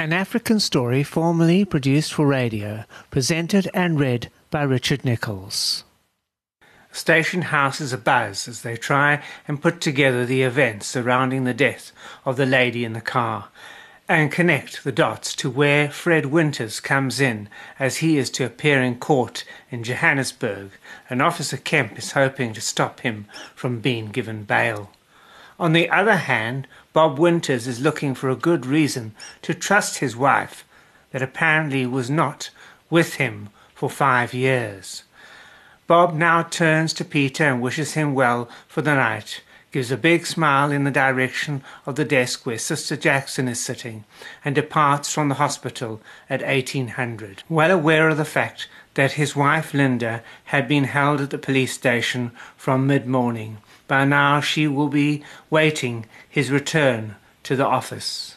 An African story formerly produced for radio, presented and read by Richard Nicholls. Station House is abuzz as they try and put together the events surrounding the death of the lady in the car and connect the dots to where Fred Winters comes in as he is to appear in court in Johannesburg and Officer Kemp is hoping to stop him from being given bail. On the other hand, Bob Winters is looking for a good reason to trust his wife that apparently was not with him for five years. Bob now turns to Peter and wishes him well for the night, gives a big smile in the direction of the desk where Sister Jackson is sitting, and departs from the hospital at 1800, well aware of the fact that his wife Linda had been held at the police station from mid-morning by now she will be waiting his return to the office.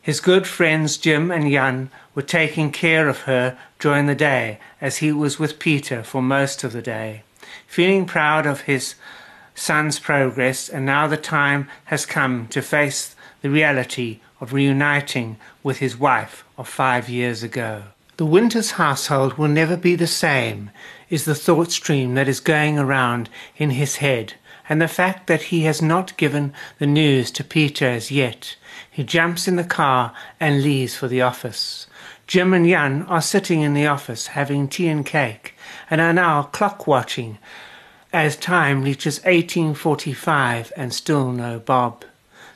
His good friends Jim and Jan were taking care of her during the day as he was with Peter for most of the day. Feeling proud of his son's progress and now the time has come to face the reality of reuniting with his wife of five years ago. The Winters household will never be the same is the thought stream that is going around in his head and the fact that he has not given the news to Peter as yet. He jumps in the car and leaves for the office. Jim and Jan are sitting in the office having tea and cake and are now clock watching as time reaches 1845 and still no Bob.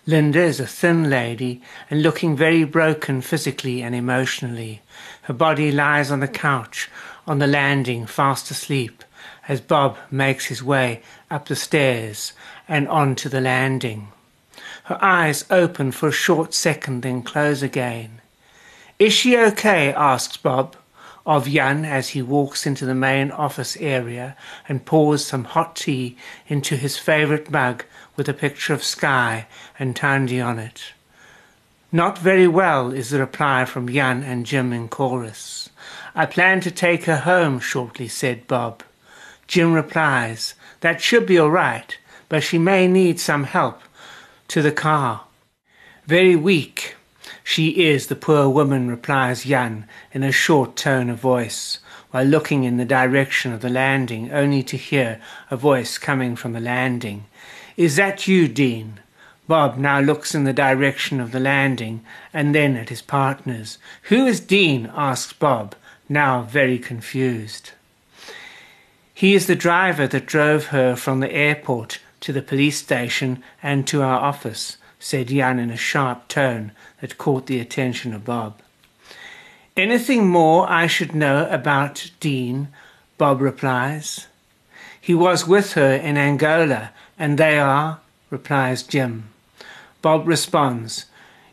Linda is a thin lady and looking very broken physically and emotionally. Her body lies on the couch on the landing fast asleep as Bob makes his way up the stairs and on to the landing. Her eyes open for a short second, then close again. Is she okay? asks Bob of Jan as he walks into the main office area and pours some hot tea into his favorite mug with a picture of sky and Tandy on it. Not very well, is the reply from Jan and Jim in chorus. I plan to take her home shortly, said Bob. Jim replies, That should be all right, but she may need some help to the car. Very weak. She is, the poor woman, replies Jan in a short tone of voice, while looking in the direction of the landing, only to hear a voice coming from the landing. Is that you, Dean? Bob now looks in the direction of the landing and then at his partners. Who is Dean? asks Bob, now very confused. He is the driver that drove her from the airport to the police station and to our office, said Jan in a sharp tone that caught the attention of Bob. Anything more I should know about Dean? Bob replies. He was with her in Angola, and they are, replies Jim. Bob responds,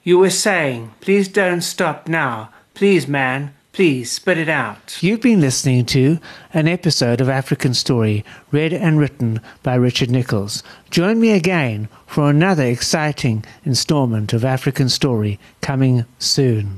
You were saying, please don't stop now. Please, man, Please spit it out. You've been listening to an episode of African Story, read and written by Richard Nicholls. Join me again for another exciting installment of African Story coming soon.